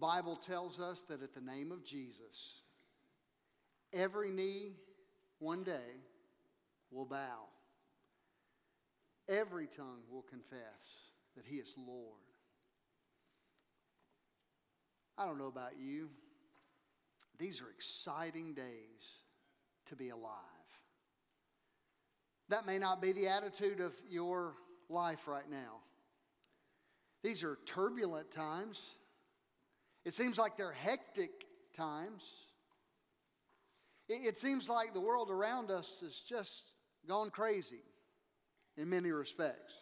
Bible tells us that at the name of Jesus, every knee one day will bow. Every tongue will confess that He is Lord. I don't know about you. These are exciting days to be alive. That may not be the attitude of your life right now. These are turbulent times. It seems like they're hectic times. It, seems like the world around us has just gone crazy in many respects.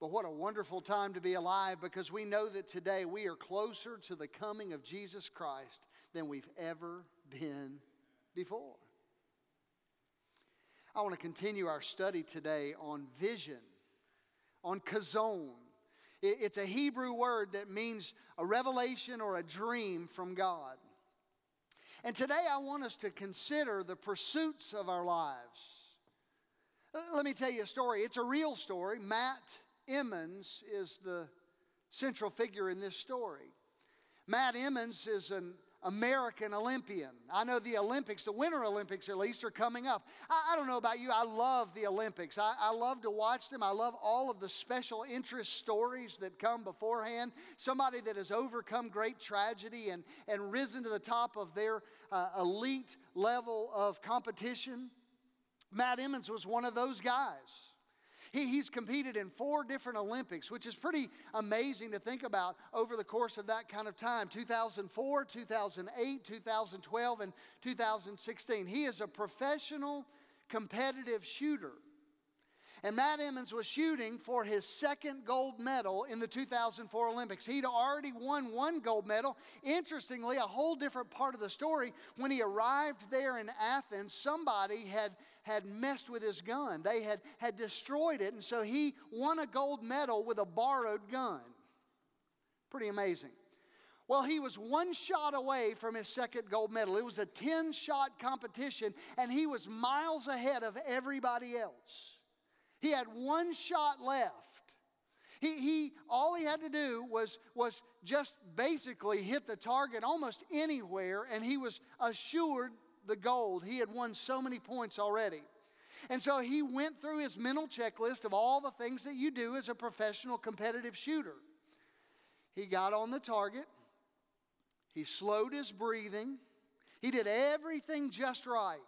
But what a wonderful time to be alive because we know that today we are closer to the coming of Jesus Christ than we've ever been before. I want to continue our study today on vision, on Chazown. It's a Hebrew word that means a revelation or a dream from God. And today I want us to consider the pursuits of our lives. Let me tell you a story. It's a real story. Matt Emmons is the central figure in this story. Matt Emmons is an American Olympian. I know the Olympics, the Winter Olympics at least, are coming up. I, I don't know about you, I love the Olympics. I, I, love to watch them. I love all of the special interest stories that come beforehand. Somebody that has overcome great tragedy and, and risen to the top of their uh, elite level of competition. Matt Emmons was one of those guys. He, he's competed in four different Olympics, which is pretty amazing to think about over the course of that kind of time 2004, 2008, 2012, and 2016. He is a professional competitive shooter. And Matt Emmons was shooting for his second gold medal in the 2004 Olympics. He'd already won one gold medal. Interestingly, a whole different part of the story, when he arrived there in Athens, somebody had, had messed with his gun. They had, had destroyed it, and so he won a gold medal with a borrowed gun. Pretty amazing. Well, he was one shot away from his second gold medal. It was a 10 shot competition, and he was miles ahead of everybody else. He had one shot left. He, he, all he had to do was, was just basically hit the target almost anywhere, and he was assured the gold. He had won so many points already. And so he went through his mental checklist of all the things that you do as a professional competitive shooter. He got on the target, he slowed his breathing, he did everything just right.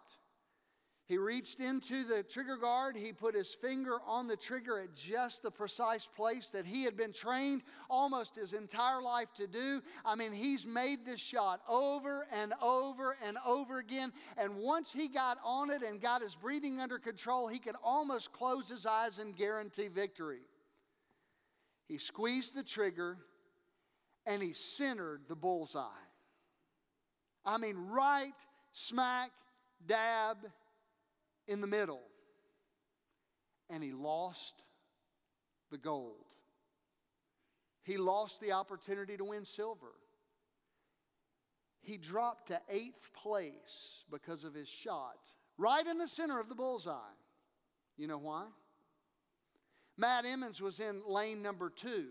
He reached into the trigger guard. He put his finger on the trigger at just the precise place that he had been trained almost his entire life to do. I mean, he's made this shot over and over and over again. And once he got on it and got his breathing under control, he could almost close his eyes and guarantee victory. He squeezed the trigger and he centered the bullseye. I mean, right smack dab in the middle. And he lost the gold. He lost the opportunity to win silver. He dropped to eighth place because of his shot, right in the center of the bullseye. You know why? Matt Emmons was in lane number two.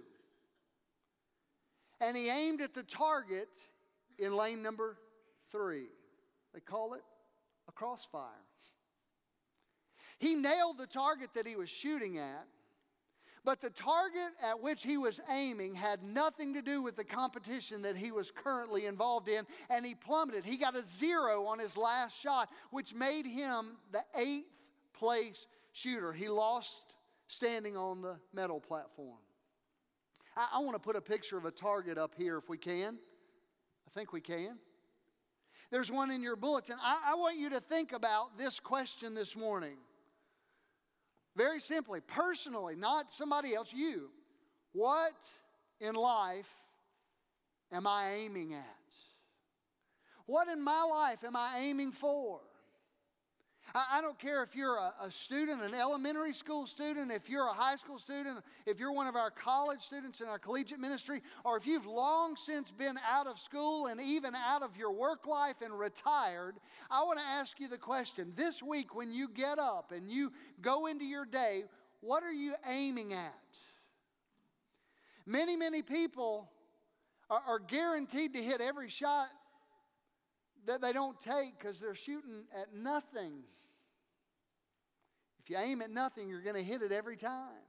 And he aimed at the target in lane number three. They call it a crossfire. He nailed the target that he was shooting at, but the target at which he was aiming had nothing to do with the competition that he was currently involved in, and he plummeted. He got a zero on his last shot, which made him the eighth place shooter. He lost standing on the medal platform. I, I want to put a picture of a target up here if we can. I think we can. There's one in your bulletin. I, I want you to think about this question this morning. Very simply, personally, not somebody else, you. What in life am I aiming at? What in my life am I aiming for? I, don't care if you're a, student, an elementary school student, if you're a high school student, if you're one of our college students in our collegiate ministry, or if you've long since been out of school and even out of your work life and retired. I want to ask you the question this week when you get up and you go into your day, what are you aiming at? Many, many people are guaranteed to hit every shot that they don't take because they're shooting at nothing. If you aim at nothing, you're going to hit it every time.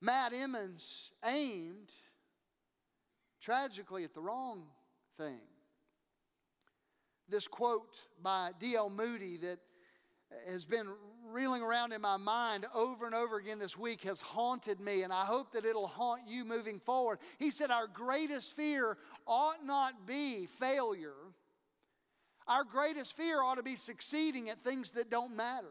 Matt Emmons aimed tragically at the wrong thing. This quote by D.L. Moody that has been reeling around in my mind over and over again this week has haunted me, and I hope that it'll haunt you moving forward. He said, Our greatest fear ought not be failure. Our greatest fear ought to be succeeding at things that don't matter.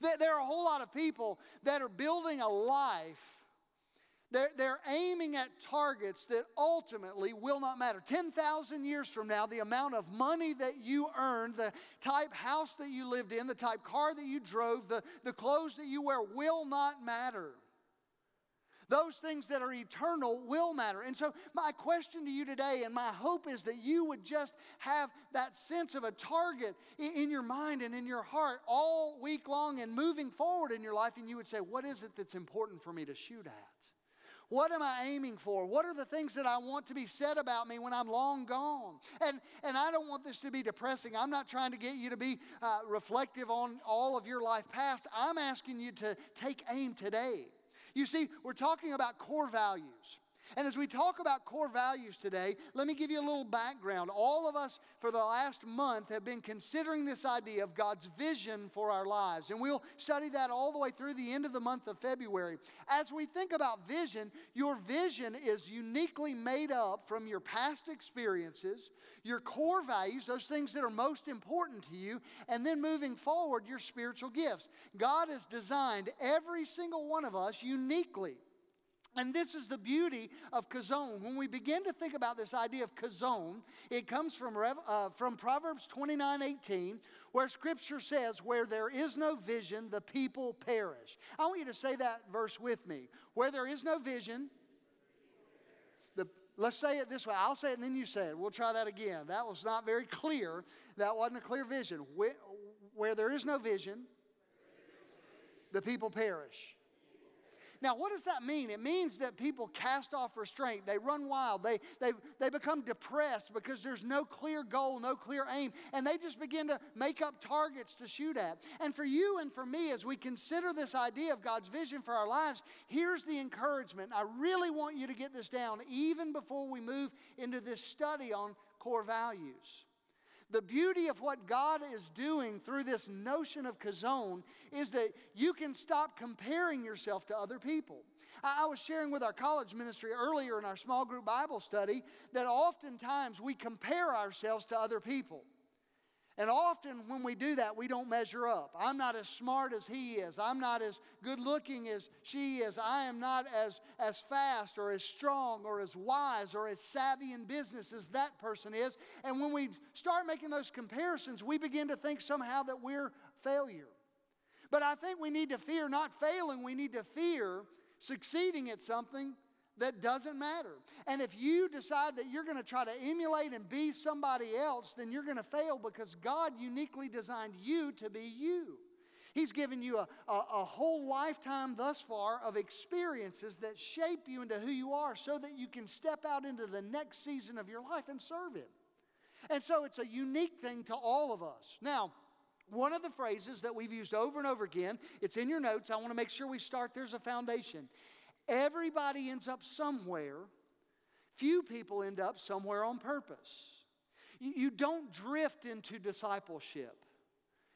There are a whole lot of people that are building a life they're, they're aiming at targets that ultimately will not matter. 10,000 years from now, the amount of money that you earned, the type house that you lived in, the type car that you drove, the, the clothes that you wear will not matter. Those things that are eternal will matter. And so, my question to you today, and my hope is that you would just have that sense of a target in your mind and in your heart all week long and moving forward in your life, and you would say, What is it that's important for me to shoot at? What am I aiming for? What are the things that I want to be said about me when I'm long gone? And, and I don't want this to be depressing. I'm not trying to get you to be uh, reflective on all of your life past. I'm asking you to take aim today. You see, we're talking about core values. And as we talk about core values today, let me give you a little background. All of us for the last month have been considering this idea of God's vision for our lives. And we'll study that all the way through the end of the month of February. As we think about vision, your vision is uniquely made up from your past experiences, your core values, those things that are most important to you, and then moving forward, your spiritual gifts. God has designed every single one of us uniquely and this is the beauty of Chazown. When we begin to think about this idea of Chazown, it comes from, uh, from Proverbs 29 18, where scripture says, Where there is no vision, the people perish. I want you to say that verse with me. Where there is no vision, the, let's say it this way. I'll say it and then you say it. We'll try that again. That was not very clear. That wasn't a clear vision. Where, where there is no vision, the people perish. Now, what does that mean? It means that people cast off restraint. They run wild. They, they, they become depressed because there's no clear goal, no clear aim, and they just begin to make up targets to shoot at. And for you and for me, as we consider this idea of God's vision for our lives, here's the encouragement. I really want you to get this down even before we move into this study on core values. The beauty of what God is doing through this notion of Chazown is that you can stop comparing yourself to other people. I, was sharing with our college ministry earlier in our small group Bible study that oftentimes we compare ourselves to other people. And often when we do that, we don't measure up. I'm not as smart as he is. I'm not as good looking as she is. I am not as, as fast or as strong or as wise or as savvy in business as that person is. And when we start making those comparisons, we begin to think somehow that we're failure. But I think we need to fear not failing, we need to fear succeeding at something that doesn't matter. And if you decide that you're going to try to emulate and be somebody else, then you're going to fail because God uniquely designed you to be you. He's given you a, a, a, whole lifetime thus far of experiences that shape you into who you are so that you can step out into the next season of your life and serve Him. And so it's a unique thing to all of us. Now, one of the phrases that we've used over and over again, it's in your notes. I want to make sure we start there's a foundation. Everybody ends up somewhere. Few people end up somewhere on purpose. You, don't drift into discipleship.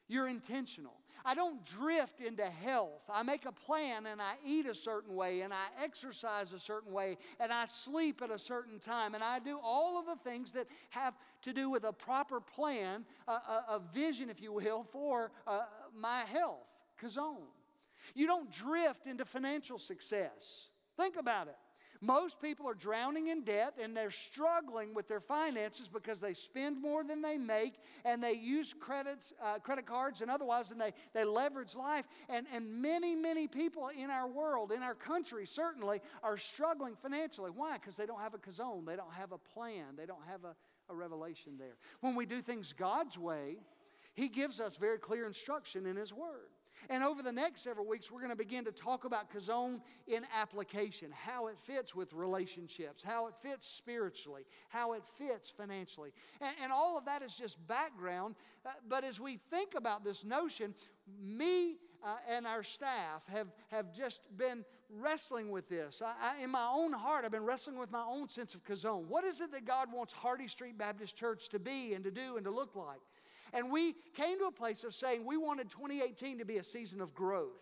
You're intentional. I don't drift into health. I make a plan and I eat a certain way and I exercise a certain way and I sleep at a certain time and I do all of the things that have to do with a proper plan, a, a, a vision, if you will, for uh, my health. Chazown. You don't drift into financial success. Think about it. Most people are drowning in debt and they're struggling with their finances because they spend more than they make and they use credits, uh, credit cards and otherwise and they, they leverage life. And, and many, many people in our world, in our country certainly, are struggling financially. Why? Because they don't have a Chazown, they don't have a plan, they don't have a, a revelation there. When we do things God's way, He gives us very clear instruction in His Word. And over the next several weeks, we're going to begin to talk about Chazown in application, how it fits with relationships, how it fits spiritually, how it fits financially. And, and all of that is just background. Uh, but as we think about this notion, me uh, and our staff have, have just been wrestling with this. I, I, in my own heart, I've been wrestling with my own sense of Chazown. What is it that God wants Hardy Street Baptist Church to be and to do and to look like? And we came to a place of saying we wanted 2018 to be a season of growth.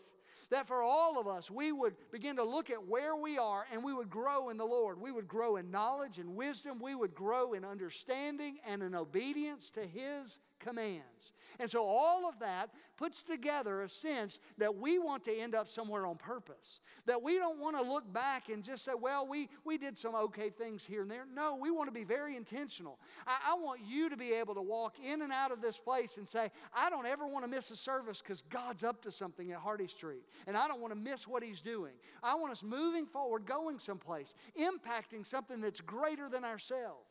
That for all of us, we would begin to look at where we are and we would grow in the Lord. We would grow in knowledge and wisdom. We would grow in understanding and in obedience to His commands. And so all of that puts together a sense that we want to end up somewhere on purpose. That we don't want to look back and just say, well, we, we did some okay things here and there. No, we want to be very intentional. I, I want you to be able to walk in and out of this place and say, I don't ever want to miss a service because God's up to something at Hardy Street. And I don't want to miss what He's doing. I want us moving forward, going someplace, impacting something that's greater than ourselves.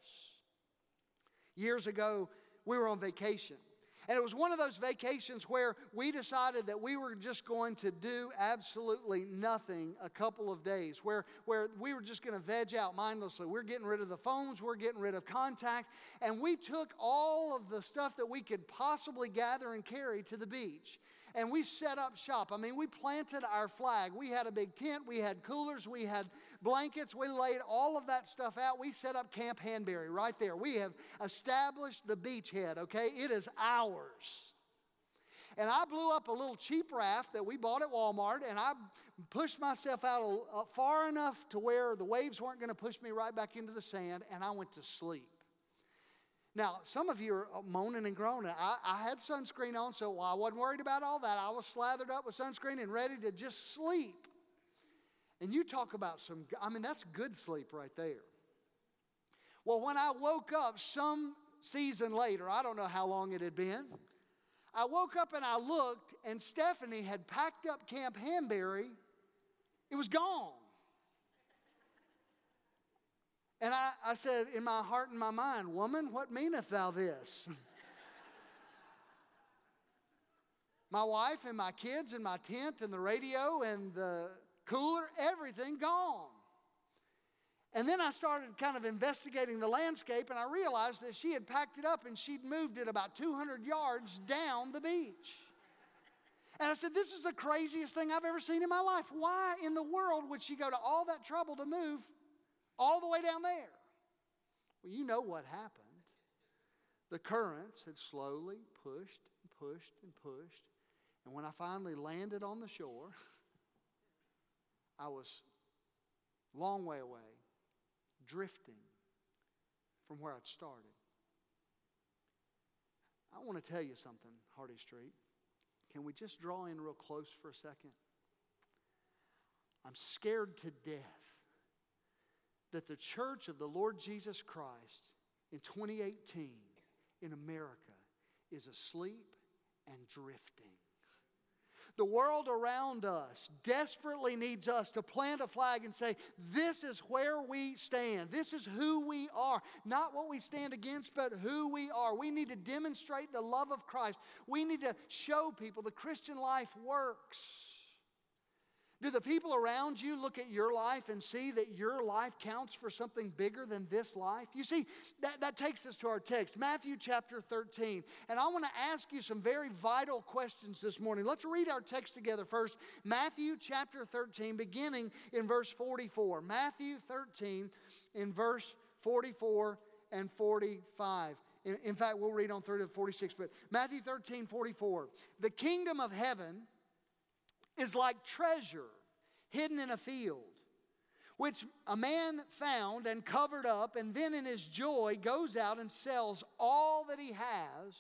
Years ago, we were on vacation. And it was one of those vacations where we decided that we were just going to do absolutely nothing a couple of days, where, where we were just going to veg out mindlessly. We're getting rid of the phones, we're getting rid of contact, and we took all of the stuff that we could possibly gather and carry to the beach and we set up shop. I mean, we planted our flag. We had a big tent, we had coolers, we had blankets, we laid all of that stuff out. We set up Camp Hanbury right there. We have established the beachhead, okay? It is ours. And I blew up a little cheap raft that we bought at Walmart, and I pushed myself out far enough to where the waves weren't going to push me right back into the sand, and I went to sleep. Now, some of you are uh, moaning and groaning. I, I, had sunscreen on, so I wasn't worried about all that. I was slathered up with sunscreen and ready to just sleep. And you talk about some, I mean, that's good sleep right there. Well, when I woke up some season later, I don't know how long it had been, I woke up and I looked, and Stephanie had packed up Camp Hanbury. It was gone. And I, I said in my heart and my mind, Woman, what meaneth thou this? my wife and my kids and my tent and the radio and the cooler, everything gone. And then I started kind of investigating the landscape and I realized that she had packed it up and she'd moved it about 200 yards down the beach. And I said, This is the craziest thing I've ever seen in my life. Why in the world would she go to all that trouble to move all the way down there. Well, you know what happened. The currents had slowly pushed and pushed and pushed. And when I finally landed on the shore, I was long way away, drifting from where I'd started. I want to tell you something, Hardy Street. Can we just draw in real close for a second? I'm scared to death that the church of the Lord Jesus Christ in 2018 in America is asleep and drifting. The world around us desperately needs us to plant a flag and say, This is where we stand. This is who we are. Not what we stand against, but who we are. We need to demonstrate the love of Christ. We need to show people the Christian life works. Do the people around you look at your life and see that your life counts for something bigger than this life? You see, that, that takes us to our text, Matthew chapter 13. And I want to ask you some very vital questions this morning. Let's read our text together first. Matthew chapter 13, beginning in verse 44. Matthew 13, in verse 44 and 45. In, in fact, we'll read on through to 46, but Matthew 13, 44. The kingdom of heaven is like treasure hidden in a field, which a man found and covered up, and then in his joy goes out and sells all that he has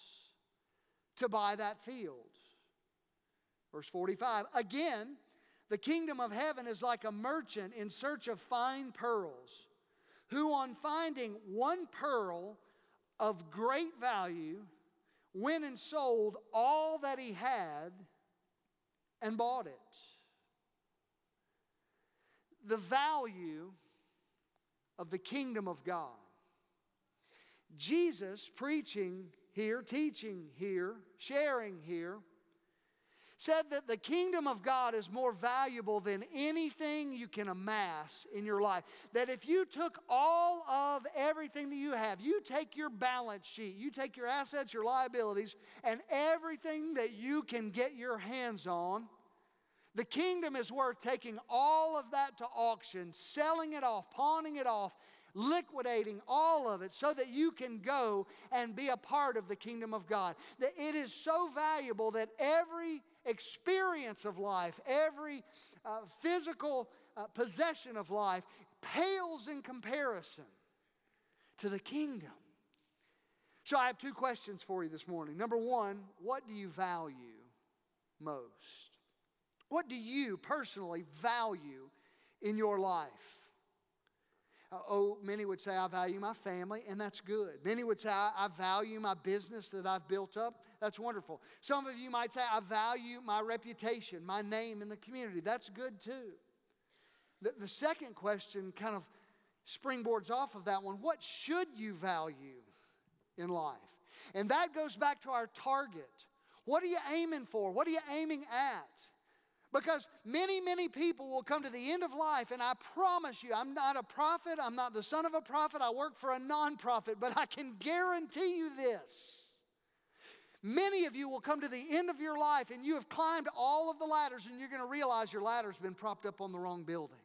to buy that field. Verse 45 Again, the kingdom of heaven is like a merchant in search of fine pearls, who, on finding one pearl of great value, went and sold all that he had and bought it. The value of the kingdom of God. Jesus preaching here, teaching here, sharing here, said that the kingdom of God is more valuable than anything you can amass in your life. That if you took all of everything that you have, you take your balance sheet, you take your assets, your liabilities, and everything that you can get your hands on, the kingdom is worth taking all of that to auction, selling it off, pawning it off, liquidating all of it so that you can go and be a part of the kingdom of God. That it is so valuable that every experience of life, every uh, physical uh, possession of life pales in comparison to the kingdom. So I have two questions for you this morning. Number one, what do you value most? What do you personally value in your life? Uh, oh, many would say, I value my family, and that's good. Many would say, I, value my business that I've built up. That's wonderful. Some of you might say, I value my reputation, my name in the community. That's good too. The, the second question kind of springboards off of that one what should you value in life? And that goes back to our target. What are you aiming for? What are you aiming at? Because many, many people will come to the end of life, and I promise you, I'm not a prophet, I'm not the son of a prophet, I work for a nonprofit, but I can guarantee you this. Many of you will come to the end of your life and you have climbed all of the ladders, and you're going to realize your ladder's been propped up on the wrong building.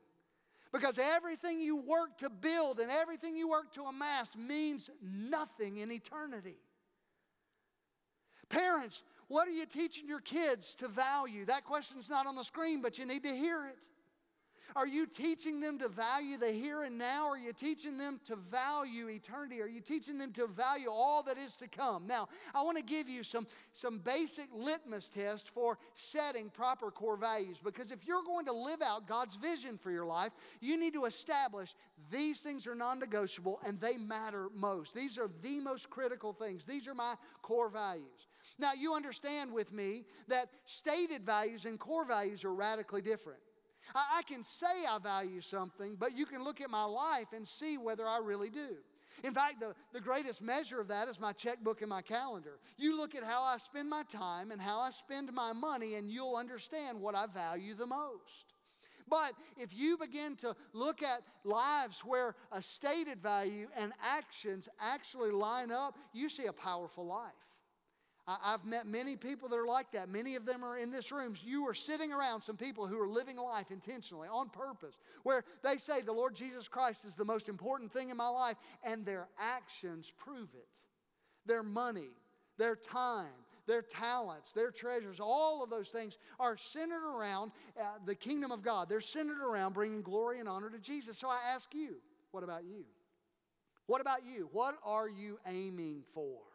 Because everything you work to build and everything you work to amass means nothing in eternity. Parents, what are you teaching your kids to value? That question's not on the screen, but you need to hear it. Are you teaching them to value the here and now? Are you teaching them to value eternity? Are you teaching them to value all that is to come? Now, I want to give you some, some basic litmus tests for setting proper core values because if you're going to live out God's vision for your life, you need to establish these things are non negotiable and they matter most. These are the most critical things. These are my core values. Now, you understand with me that stated values and core values are radically different. I, I can say I value something, but you can look at my life and see whether I really do. In fact, the, the greatest measure of that is my checkbook and my calendar. You look at how I spend my time and how I spend my money, and you'll understand what I value the most. But if you begin to look at lives where a stated value and actions actually line up, you see a powerful life. I, have met many people that are like that. Many of them are in this room. You are sitting around some people who are living life intentionally, on purpose, where they say the Lord Jesus Christ is the most important thing in my life, and their actions prove it. Their money, their time, their talents, their treasures, all of those things are centered around uh, the kingdom of God. They're centered around bringing glory and honor to Jesus. So I ask you, what about you? What about you? What are you aiming for?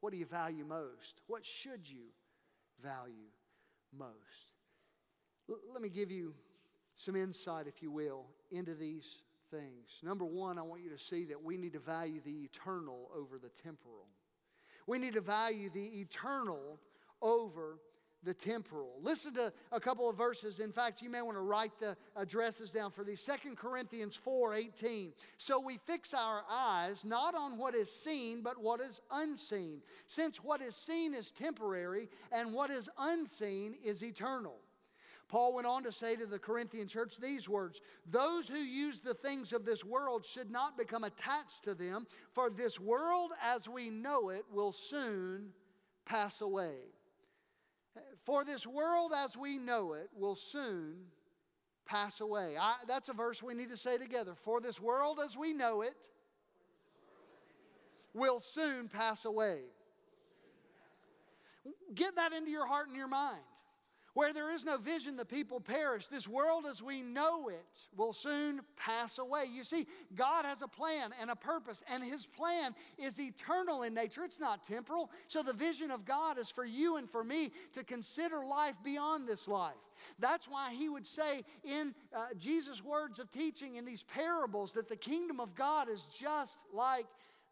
What do you value most? What should you value most? L- let me give you some insight, if you will, into these things. Number one, I want you to see that we need to value the eternal over the temporal. We need to value the eternal over the temporal. Listen to a couple of verses. In fact, you may want to write the addresses down for these. Second Corinthians 4 18. So we fix our eyes not on what is seen, but what is unseen. Since what is seen is temporary, and what is unseen is eternal. Paul went on to say to the Corinthian church these words Those who use the things of this world should not become attached to them, for this world as we know it will soon pass away. For this world as we know it will soon pass away. I, that's a verse we need to say together. For this world as we know it will soon pass away. Get that into your heart and your mind. Where there is no vision, the people perish. This world as we know it will soon pass away. You see, God has a plan and a purpose, and His plan is eternal in nature. It's not temporal. So the vision of God is for you and for me to consider life beyond this life. That's why He would say in uh, Jesus' words of teaching in these parables that the kingdom of God is just like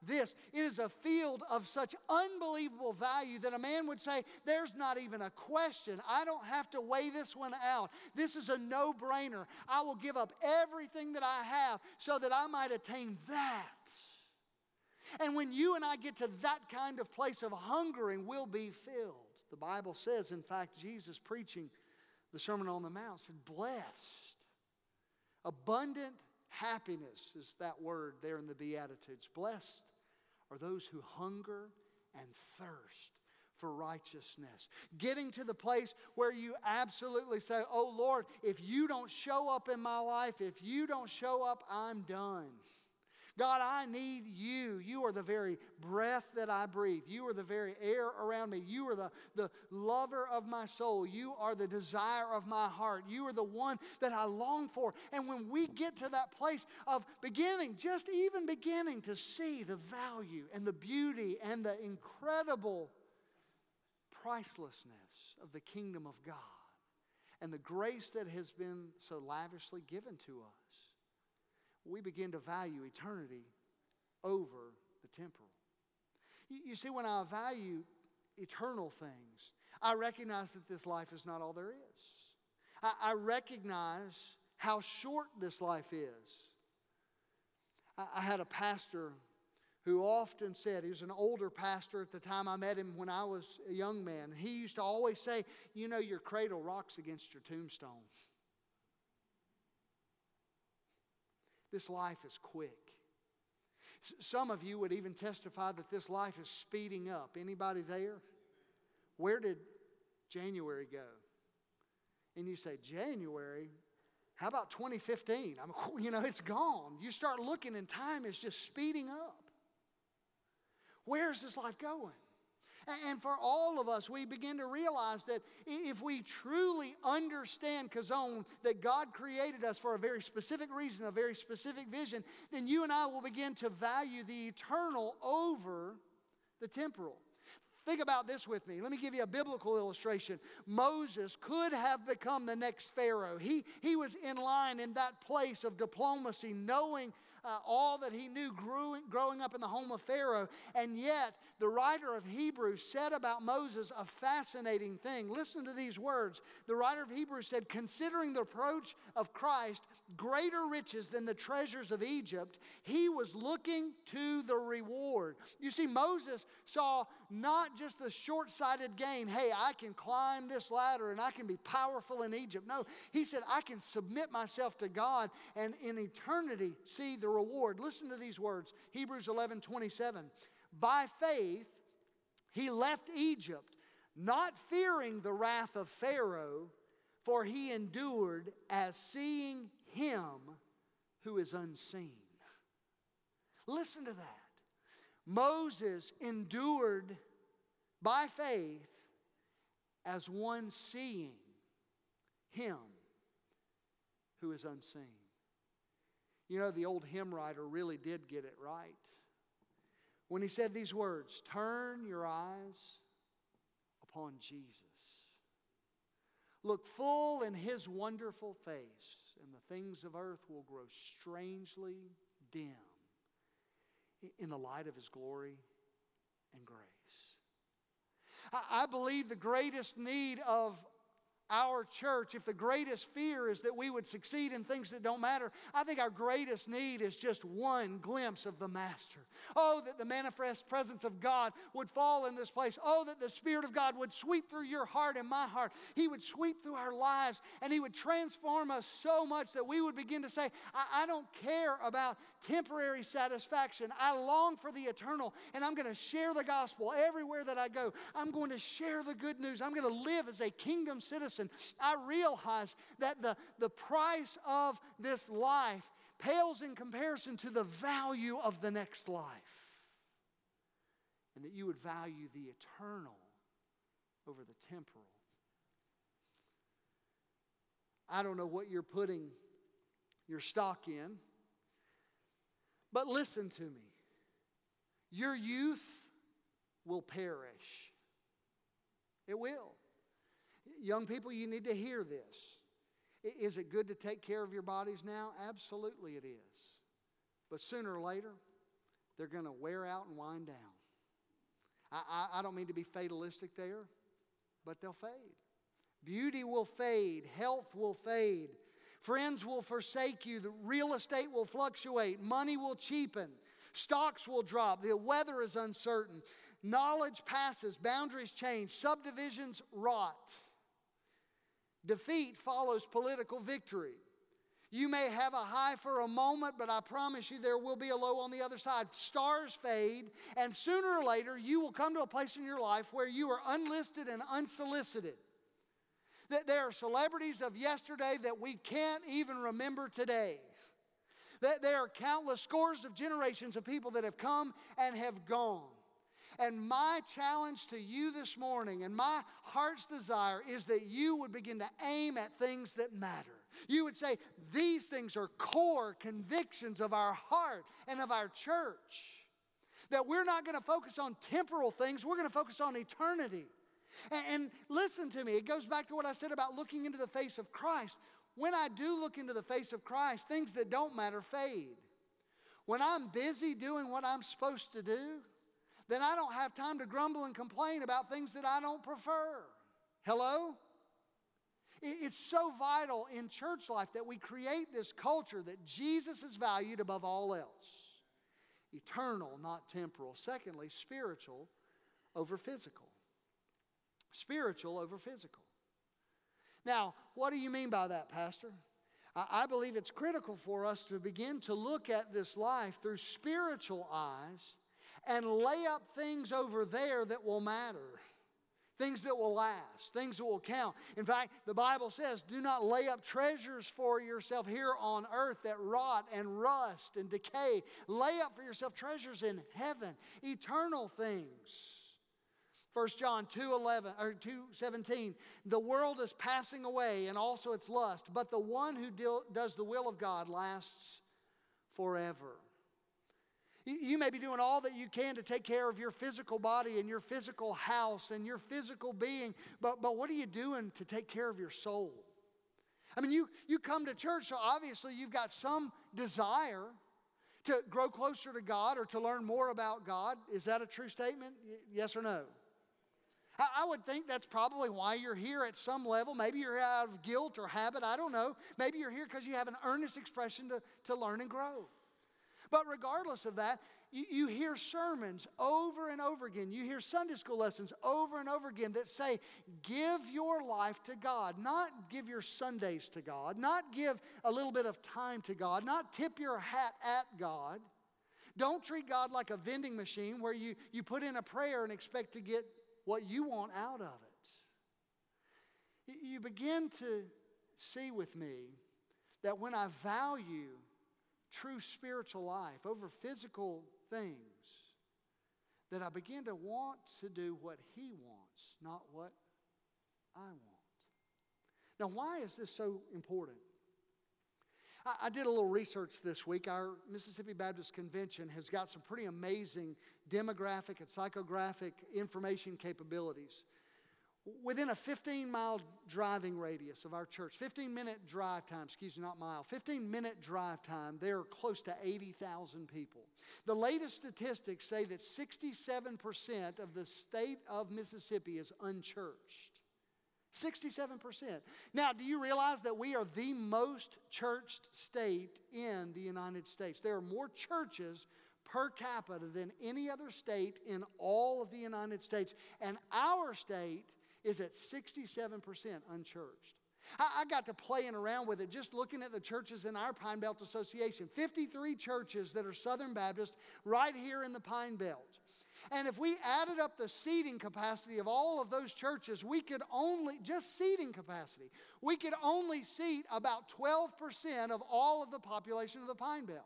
this. It is a field of such unbelievable value that a man would say, There's not even a question. I don't have to weigh this one out. This is a no brainer. I will give up everything that I have so that I might attain that. And when you and I get to that kind of place of hungering, we'll be filled. The Bible says, in fact, Jesus preaching the Sermon on the Mount said, Blessed. Abundant happiness is that word there in the Beatitudes. Blessed are those who hunger and thirst for righteousness. Getting to the place where you absolutely say, Oh Lord, if you don't show up in my life, if you don't show up, I'm done. God, I need you. You are the very breath that I breathe. You are the very air around me. You are the, the lover of my soul. You are the desire of my heart. You are the one that I long for. And when we get to that place of beginning, just even beginning to see the value and the beauty and the incredible pricelessness of the kingdom of God and the grace that has been so lavishly given to us, we begin to value eternity over the temporal. You, see, when I value eternal things, I recognize that this life is not all there is. I, I recognize how short this life is. I, I had a pastor who often said, he was an older pastor at the time I met him when I was a young man. He used to always say, You know, your cradle rocks against your tombstone. This life is quick. Some of you would even testify that this life is speeding up. Anybody there? Where did January go? And you say, January? How about 2015? I mean, you know, it's gone. You start looking and time is just speeding up. Where's this life going? And for all of us, we begin to realize that if we truly understand Chazown, that God created us for a very specific reason, a very specific vision, then you and I will begin to value the eternal over the temporal. Think about this with me. Let me give you a biblical illustration. Moses could have become the next Pharaoh. He, he was in line in that place of diplomacy, knowing uh, all that he knew growing, growing up in the home of Pharaoh. And yet, the writer of Hebrews said about Moses a fascinating thing. Listen to these words. The writer of Hebrews said, Considering the approach of Christ, greater riches than the treasures of Egypt, he was looking to the reward. You see, Moses saw not just the short sighted gain, hey, I can climb this ladder and I can be powerful in Egypt. No, he said, I can submit myself to God and in eternity see the reward. Listen to these words Hebrews 11 27. By faith, he left Egypt, not fearing the wrath of Pharaoh, for he endured as seeing him who is unseen. Listen to that. Moses endured by faith as one seeing him who is unseen. You know, the old hymn writer really did get it right when he said these words Turn your eyes upon Jesus. Look full in his wonderful face, and the things of earth will grow strangely dim in the light of his glory and grace. I believe the greatest need of our church, if the greatest fear is that we would succeed in things that don't matter, I think our greatest need is just one glimpse of the Master. Oh, that the manifest presence of God would fall in this place. Oh, that the Spirit of God would sweep through your heart and my heart. He would sweep through our lives and He would transform us so much that we would begin to say, I, I don't care about temporary satisfaction. I long for the eternal, and I'm going to share the gospel everywhere that I go. I'm going to share the good news. I'm going to live as a kingdom citizen listen, I realize that the, the price of this life pales in comparison to the value of the next life. And that you would value the eternal over the temporal. I don't know what you're putting your stock in, but listen to me. Your youth will perish. It will. Young people, you need to hear this. Is it good to take care of your bodies now? Absolutely, it is. But sooner or later, they're going to wear out and wind down. I, I, I, don't mean to be fatalistic there, but they'll fade. Beauty will fade, health will fade, friends will forsake you, the real estate will fluctuate, money will cheapen. Stocks will drop. The weather is uncertain. Knowledge passes. Boundaries change. Subdivisions rot. Defeat follows political victory. You may have a high for a moment, but I promise you there will be a low on the other side. Stars fade, and sooner or later you will come to a place in your life where you are unlisted and unsolicited. That there are celebrities of yesterday that we can't even remember today. That there are countless scores of generations of people that have come and have gone. And my challenge to you this morning and my heart's desire is that you would begin to aim at things that matter. You would say, These things are core convictions of our heart and of our church. That we're not going to focus on temporal things, we're going to focus on eternity. And, and, listen to me, it goes back to what I said about looking into the face of Christ. When I do look into the face of Christ, things that don't matter fade. When I'm busy doing what I'm supposed to do, then I don't have time to grumble and complain about things that I don't prefer. Hello? It's so vital in church life that we create this culture that Jesus is valued above all else eternal, not temporal. Secondly, spiritual over physical. Spiritual over physical. Now, what do you mean by that, Pastor? I believe it's critical for us to begin to look at this life through spiritual eyes and lay up things over there that will matter. Things that will last, things that will count. In fact, the Bible says, do not lay up treasures for yourself here on earth that rot and rust and decay. Lay up for yourself treasures in heaven, eternal things. 1 John 2 11 or 2 17. The world is passing away and also its lust, but the one who does the will of God lasts forever. You may be doing all that you can to take care of your physical body and your physical house and your physical being, but, but what are you doing to take care of your soul? I mean, you, you come to church, so obviously you've got some desire to grow closer to God or to learn more about God. Is that a true statement? Yes or no? I would think that's probably why you're here at some level. Maybe you're out of guilt or habit. I don't know. Maybe you're here because you have an earnest expression to, to learn and grow. But regardless of that, you, you, hear sermons over and over again. You hear Sunday school lessons over and over again that say, give your life to God. Not give your Sundays to God, not give a little bit of time to God, not tip your hat at God. Don't treat God like a vending machine where you, you put in a prayer and expect to get what you want out of it. You begin to see with me that when I value true spiritual life over physical things, that I begin to want to do what He wants, not what I want. Now, why is this so important? I, did a little research this week. Our Mississippi Baptist Convention has got some pretty amazing demographic and psychographic information capabilities within a 15 mile driving radius of our church, 15 minute drive time, excuse me, not mile, 15 minute drive time, there are close to 80,000 people. The latest statistics say that 67% of the state of Mississippi is unchurched. 67%. Now, do you realize that we are the most churched state in the United States? There are more churches per capita than any other state in all of the United States. And our state is at 67% unchurched. I, I got to playing around with it just looking at the churches in our Pine Belt Association 53 churches that are Southern Baptist right here in the Pine Belt. And if we added up the seating capacity of all of those churches, we could only, just seating capacity, we could only seat about 12% of all of the population of the Pine Belt.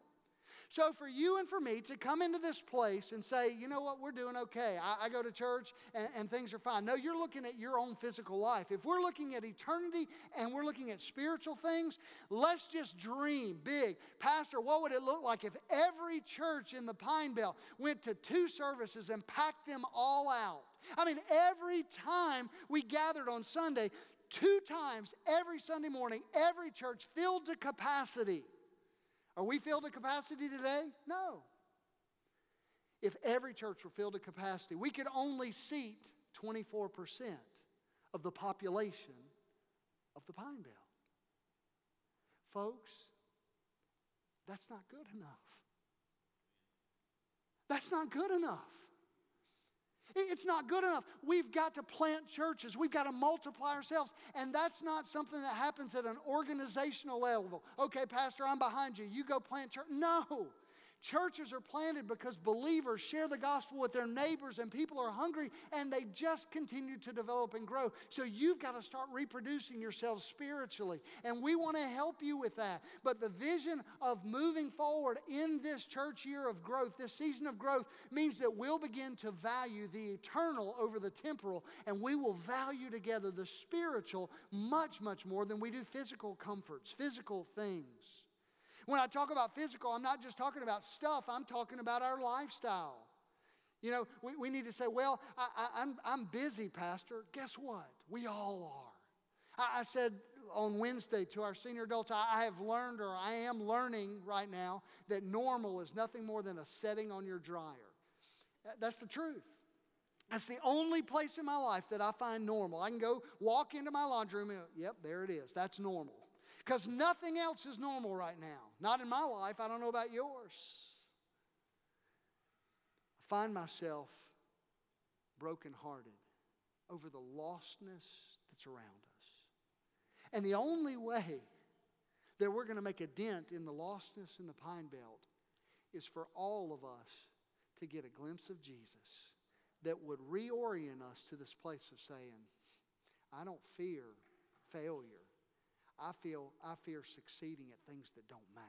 So, for you and for me to come into this place and say, you know what, we're doing okay. I, I go to church and, and things are fine. No, you're looking at your own physical life. If we're looking at eternity and we're looking at spiritual things, let's just dream big. Pastor, what would it look like if every church in the Pine Belt went to two services and packed them all out? I mean, every time we gathered on Sunday, two times every Sunday morning, every church filled to capacity. Are we filled to capacity today? No. If every church were filled to capacity, we could only seat 24% of the population of the Pine Belt. Folks, that's not good enough. That's not good enough. It's not good enough. We've got to plant churches. We've got to multiply ourselves. And that's not something that happens at an organizational level. Okay, Pastor, I'm behind you. You go plant church. No. Churches are planted because believers share the gospel with their neighbors and people are hungry and they just continue to develop and grow. So you've got to start reproducing yourselves spiritually. And we want to help you with that. But the vision of moving forward in this church year of growth, this season of growth, means that we'll begin to value the eternal over the temporal and we will value together the spiritual much, much more than we do physical comforts, physical things. When I talk about physical, I'm not just talking about stuff, I'm talking about our lifestyle. You know, we, we need to say, well, I, am I'm, I'm busy, Pastor. Guess what? We all are. I, I said on Wednesday to our senior adults, I, I have learned or I am learning right now that normal is nothing more than a setting on your dryer. That's the truth. That's the only place in my life that I find normal. I can go walk into my laundry room and, yep, there it is. That's normal. Because nothing else is normal right now. Not in my life. I don't know about yours. I find myself brokenhearted over the lostness that's around us. And the only way that we're going to make a dent in the lostness in the Pine Belt is for all of us to get a glimpse of Jesus that would reorient us to this place of saying, I don't fear failure. I feel I fear succeeding at things that don't matter.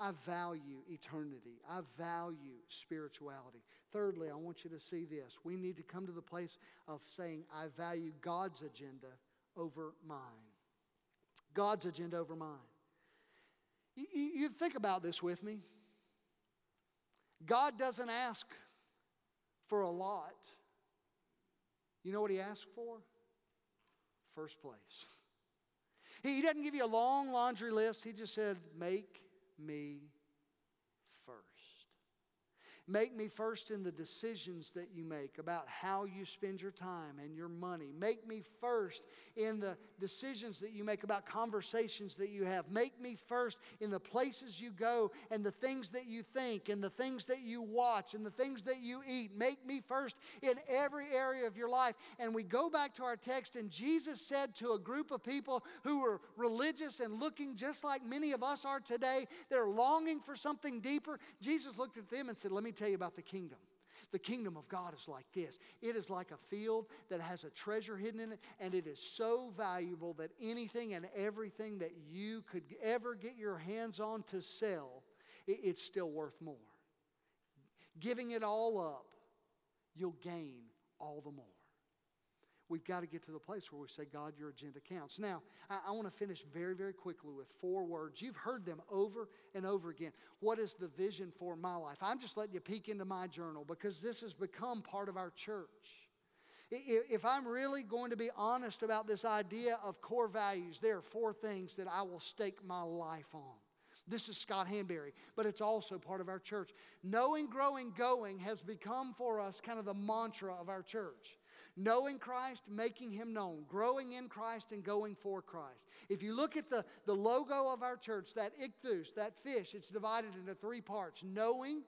I value eternity. I value spirituality. Thirdly, I want you to see this. We need to come to the place of saying, I value God's agenda over mine. God's agenda over mine. You, you think about this with me. God doesn't ask for a lot. You know what He asks for? First place. He doesn't give you a long laundry list. He just said, Make me Make me first in the decisions that you make about how you spend your time and your money. Make me first in the decisions that you make about conversations that you have. Make me first in the places you go and the things that you think and the things that you watch and the things that you eat. Make me first in every area of your life. And we go back to our text, and Jesus said to a group of people who were religious and looking just like many of us are today, they're longing for something deeper. Jesus looked at them and said, Let me tell you about the kingdom. The kingdom of God is like this it is like a field that has a treasure hidden in it, and it is so valuable that anything and everything that you could ever get your hands on to sell, it's still worth more. Giving it all up, you'll gain all the more we've got to get to the place where we say, God, your agenda counts. Now, I, I want to finish very, very quickly with four words. You've heard them over and over again. What is the vision for my life? I'm just letting you peek into my journal because this has become part of our church. If I'm really going to be honest about this idea of core values, there are four things that I will stake my life on. This is Scott Hanbury, but it's also part of our church. Knowing, growing, going has become for us kind of the mantra of our church knowing Christ, making him known, growing in Christ, and going for Christ. If you look at the, the logo of our church, that ichthus, that fish, it's divided into three parts knowing,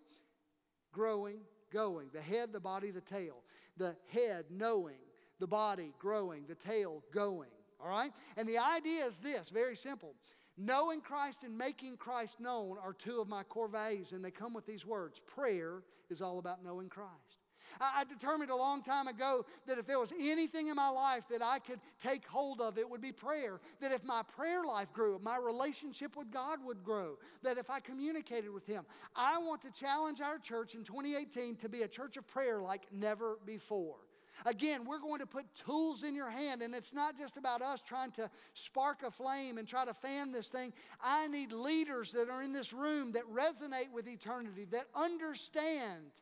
growing, going. The head, the body, the tail. The head, knowing, the body, growing, the tail, going. All right? And the idea is this very simple. Knowing Christ and making Christ known are two of my core values, and they come with these words. Prayer is all about knowing Christ. I, determined a long time ago that if there was anything in my life that I could take hold of, it would be prayer. That if my prayer life grew, my relationship with God would grow. That if I communicated with Him, I want to challenge our church in 2018 to be a church of prayer like never before. Again, we're going to put tools in your hand, and it's not just about us trying to spark a flame and try to fan this thing. I need leaders that are in this room that resonate with eternity, that understand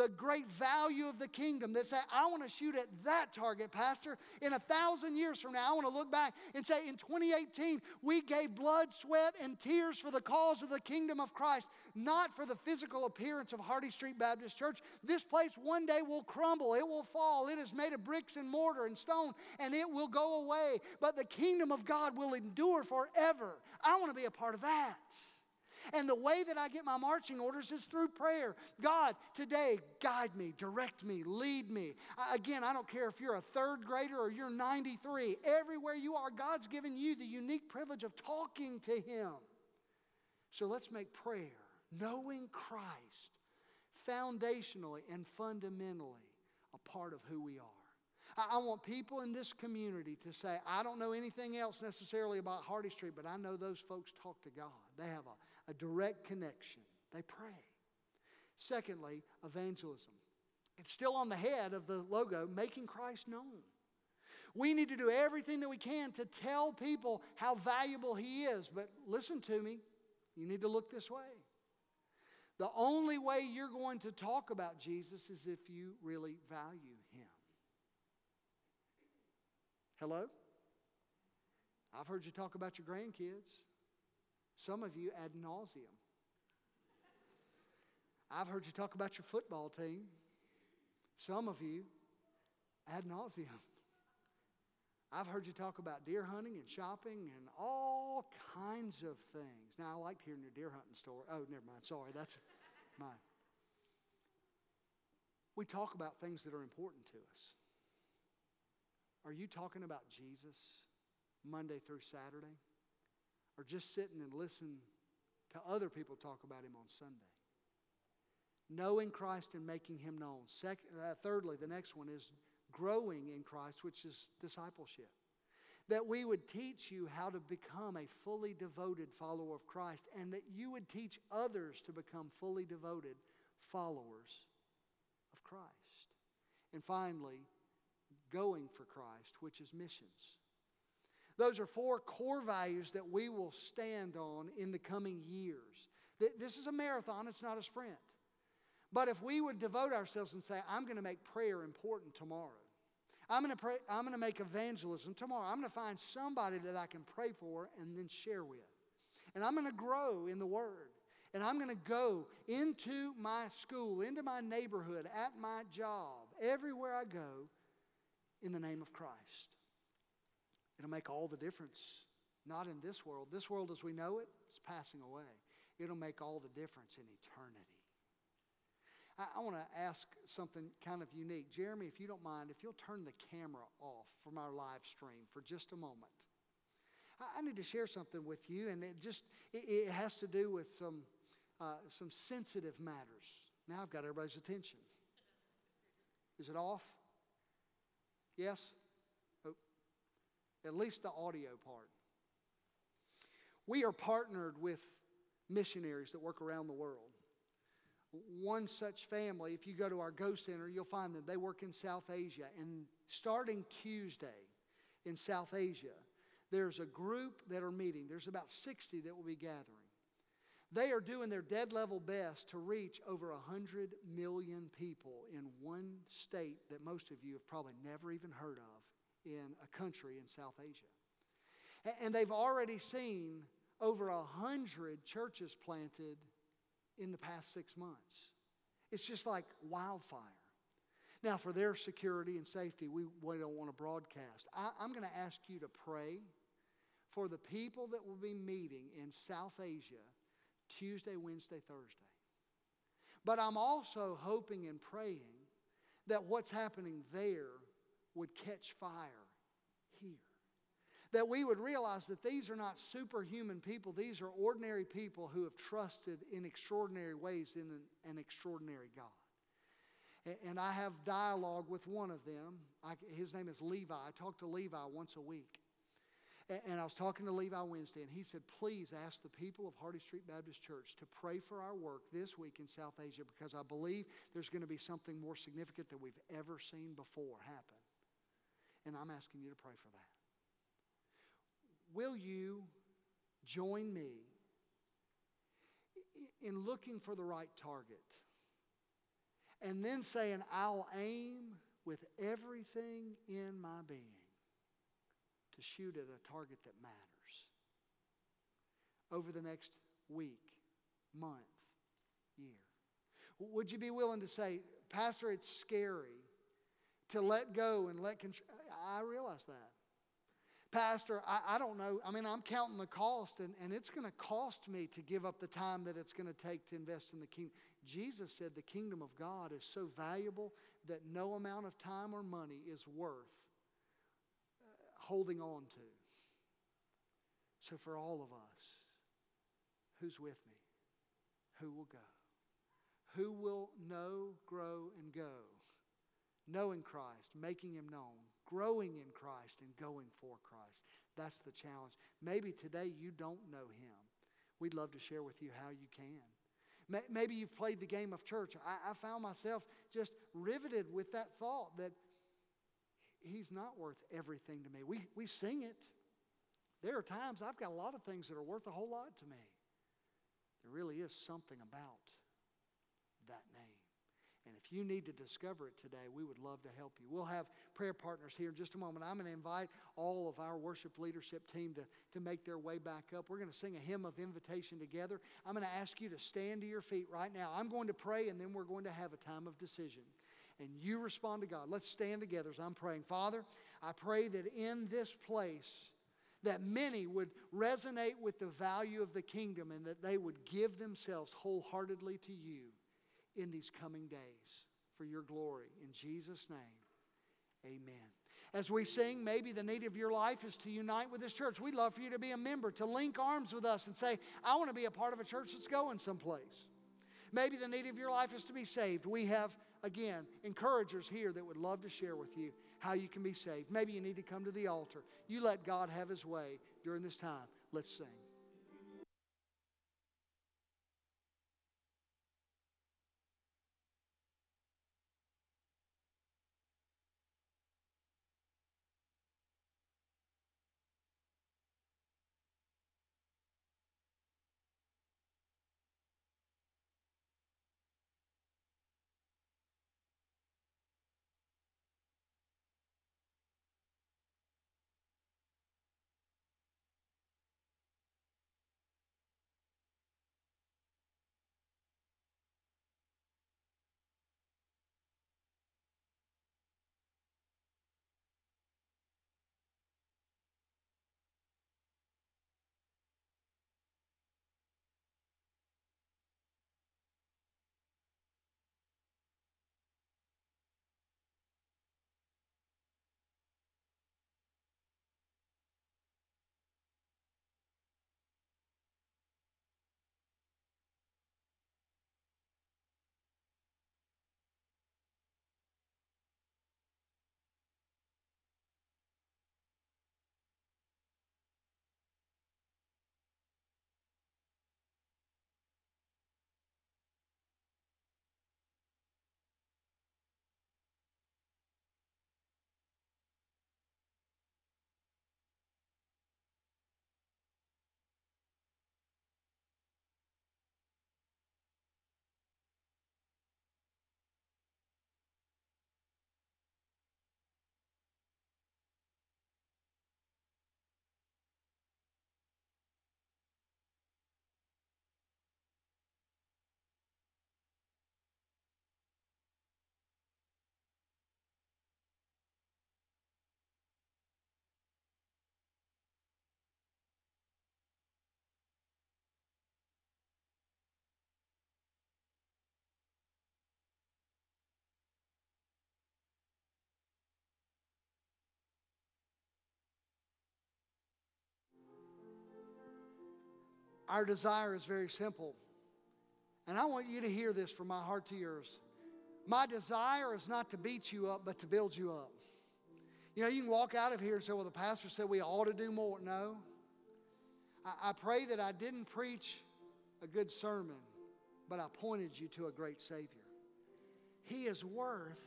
the great value of the kingdom that say, I want to shoot at that target, Pastor. In a thousand years from now, I want to look back and say, in 2018, we gave blood, sweat, and tears for the cause of the kingdom of Christ, not for the physical appearance of Hardy Street Baptist Church. This place one day will crumble, it will fall. It is made of bricks and mortar and stone, and it will go away. But the kingdom of God will endure forever. I want to be a part of that. And the way that I get my marching orders is through prayer. God, today, guide me, direct me, lead me. Again, I don't care if you're a third grader or you're 93. Everywhere you are, God's given you the unique privilege of talking to Him. So let's make prayer, knowing Christ, foundationally and fundamentally a part of who we are. I, want people in this community to say, I don't know anything else necessarily about Hardy Street, but I know those folks talk to God. They have a, a direct connection, they pray. Secondly, evangelism. It's still on the head of the logo, making Christ known. We need to do everything that we can to tell people how valuable He is. But listen to me, you need to look this way. The only way you're going to talk about Jesus is if you really value Him. Hello? I've heard you talk about your grandkids. Some of you ad nauseum. I've heard you talk about your football team. Some of you ad nauseum. I've heard you talk about deer hunting and shopping and all kinds of things. Now, I liked hearing your deer hunting story. Oh, never mind. Sorry, that's mine. We talk about things that are important to us. Are you talking about Jesus Monday through Saturday? Or just sitting and listening to other people talk about him on Sunday? Knowing Christ and making him known. Second, uh, thirdly, the next one is growing in Christ, which is discipleship. That we would teach you how to become a fully devoted follower of Christ, and that you would teach others to become fully devoted followers of Christ. And finally, going for Christ, which is missions. Those are four core values that we will stand on in the coming years. This is a marathon, it's not a sprint. But if we would devote ourselves and say, I'm going to make prayer important tomorrow, I'm going to pray, I'm going to make evangelism tomorrow. I'm going to find somebody that I can pray for and then share with. And I'm going to grow in the Word. And I'm going to go into my school, into my neighborhood, at my job, everywhere I go, in the name of Christ. It'll make all the difference. Not in this world. This world as we know it is passing away. It'll make all the difference in eternity. I, I want to ask something kind of unique. Jeremy, if you don't mind, if you'll turn the camera off from our live stream for just a moment. I, I need to share something with you, and it just it, it has to do with some uh, some sensitive matters. Now I've got everybody's attention. Is it off? Yes? At least the audio part. We are partnered with missionaries that work around the world. One such family, if you go to our Go Center, you'll find them. They work in South Asia. And starting Tuesday in South Asia, there's a group that are meeting. There's about 60 that will be gathering. They are doing their dead level best to reach over 100 million people in one state that most of you have probably never even heard of in a country in South Asia. And they've already seen over a 100 churches planted in the past six months. It's just like wildfire. Now, for their security and safety, we, we don't want to broadcast. I, I'm going to ask you to pray for the people that will be meeting in South Asia Tuesday, Wednesday, Thursday. But I'm also hoping and praying that what's happening there would catch fire here. That we would realize that these are not superhuman people, these are ordinary people who have trusted in extraordinary ways in an, an extraordinary God. And I have dialogue with one of them. I, his name is Levi. I talk to Levi once a week. And I was talking to Levi Wednesday, and he said, Please ask the people of Hardy Street Baptist Church to pray for our work this week in South Asia because I believe there's going to be something more significant than we've ever seen before happen. And I'm asking you to pray for that. Will you join me in looking for the right target and then saying, I'll aim with everything in my being? to shoot at a target that matters over the next week, month, year. Would you be willing to say, Pastor, it's scary to let go and let control? I realize that. Pastor, I, I don't know. I mean, I'm counting the cost, and, and it's going to cost me to give up the time that it's going to take to invest in the kingdom. Jesus said the kingdom of God is so valuable that no amount of time or money is worth uh, holding on to. So, for all of us, who's with me? Who will go? Who will know, grow, and go? Knowing Christ, making Him known, growing in Christ, and going for Christ. That's the challenge. Maybe today you don't know Him. We'd love to share with you how you can. Maybe you've played the game of church. I, I found myself just riveted with that thought that He's not worth everything to me. We, we sing it. There are times I've got a lot of things that are worth a whole lot to me. There really is something about that name. And if you need to discover it today, we would love to help you. We'll have prayer partners here in just a moment. I'm going to invite all of our worship leadership team to, to make their way back up. We're going to sing a hymn of invitation together. I'm going to ask you to stand to your feet right now. I'm going to pray, and then we're going to have a time of decision. And you respond to God. Let's stand together as I'm praying. Father, I pray that in this place, that many would resonate with the value of the kingdom and that they would give themselves wholeheartedly to you in these coming days for your glory. In Jesus' name, amen. As we sing, maybe the need of your life is to unite with this church. We'd love for you to be a member, to link arms with us and say, I want to be a part of a church that's going someplace. Maybe the need of your life is to be saved. We have, again, encouragers here that would love to share with you how you can be saved. Maybe you need to come to the altar. You let God have His way during this time. Let's sing. Our desire is very simple. And I want you to hear this from my heart to yours. My desire is not to beat you up, but to build you up. You know, you can walk out of here and say, well, the pastor said we ought to do more. No. I, I pray that I didn't preach a good sermon, but I pointed you to a great Savior. He is worth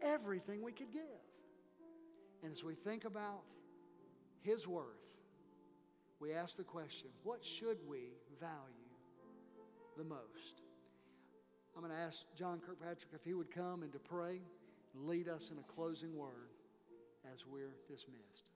everything we could give. And as we think about His worth, we ask the question what should we value the most? I'm going to ask John Kirkpatrick if he would come and to pray and lead us in a closing word as we're dismissed.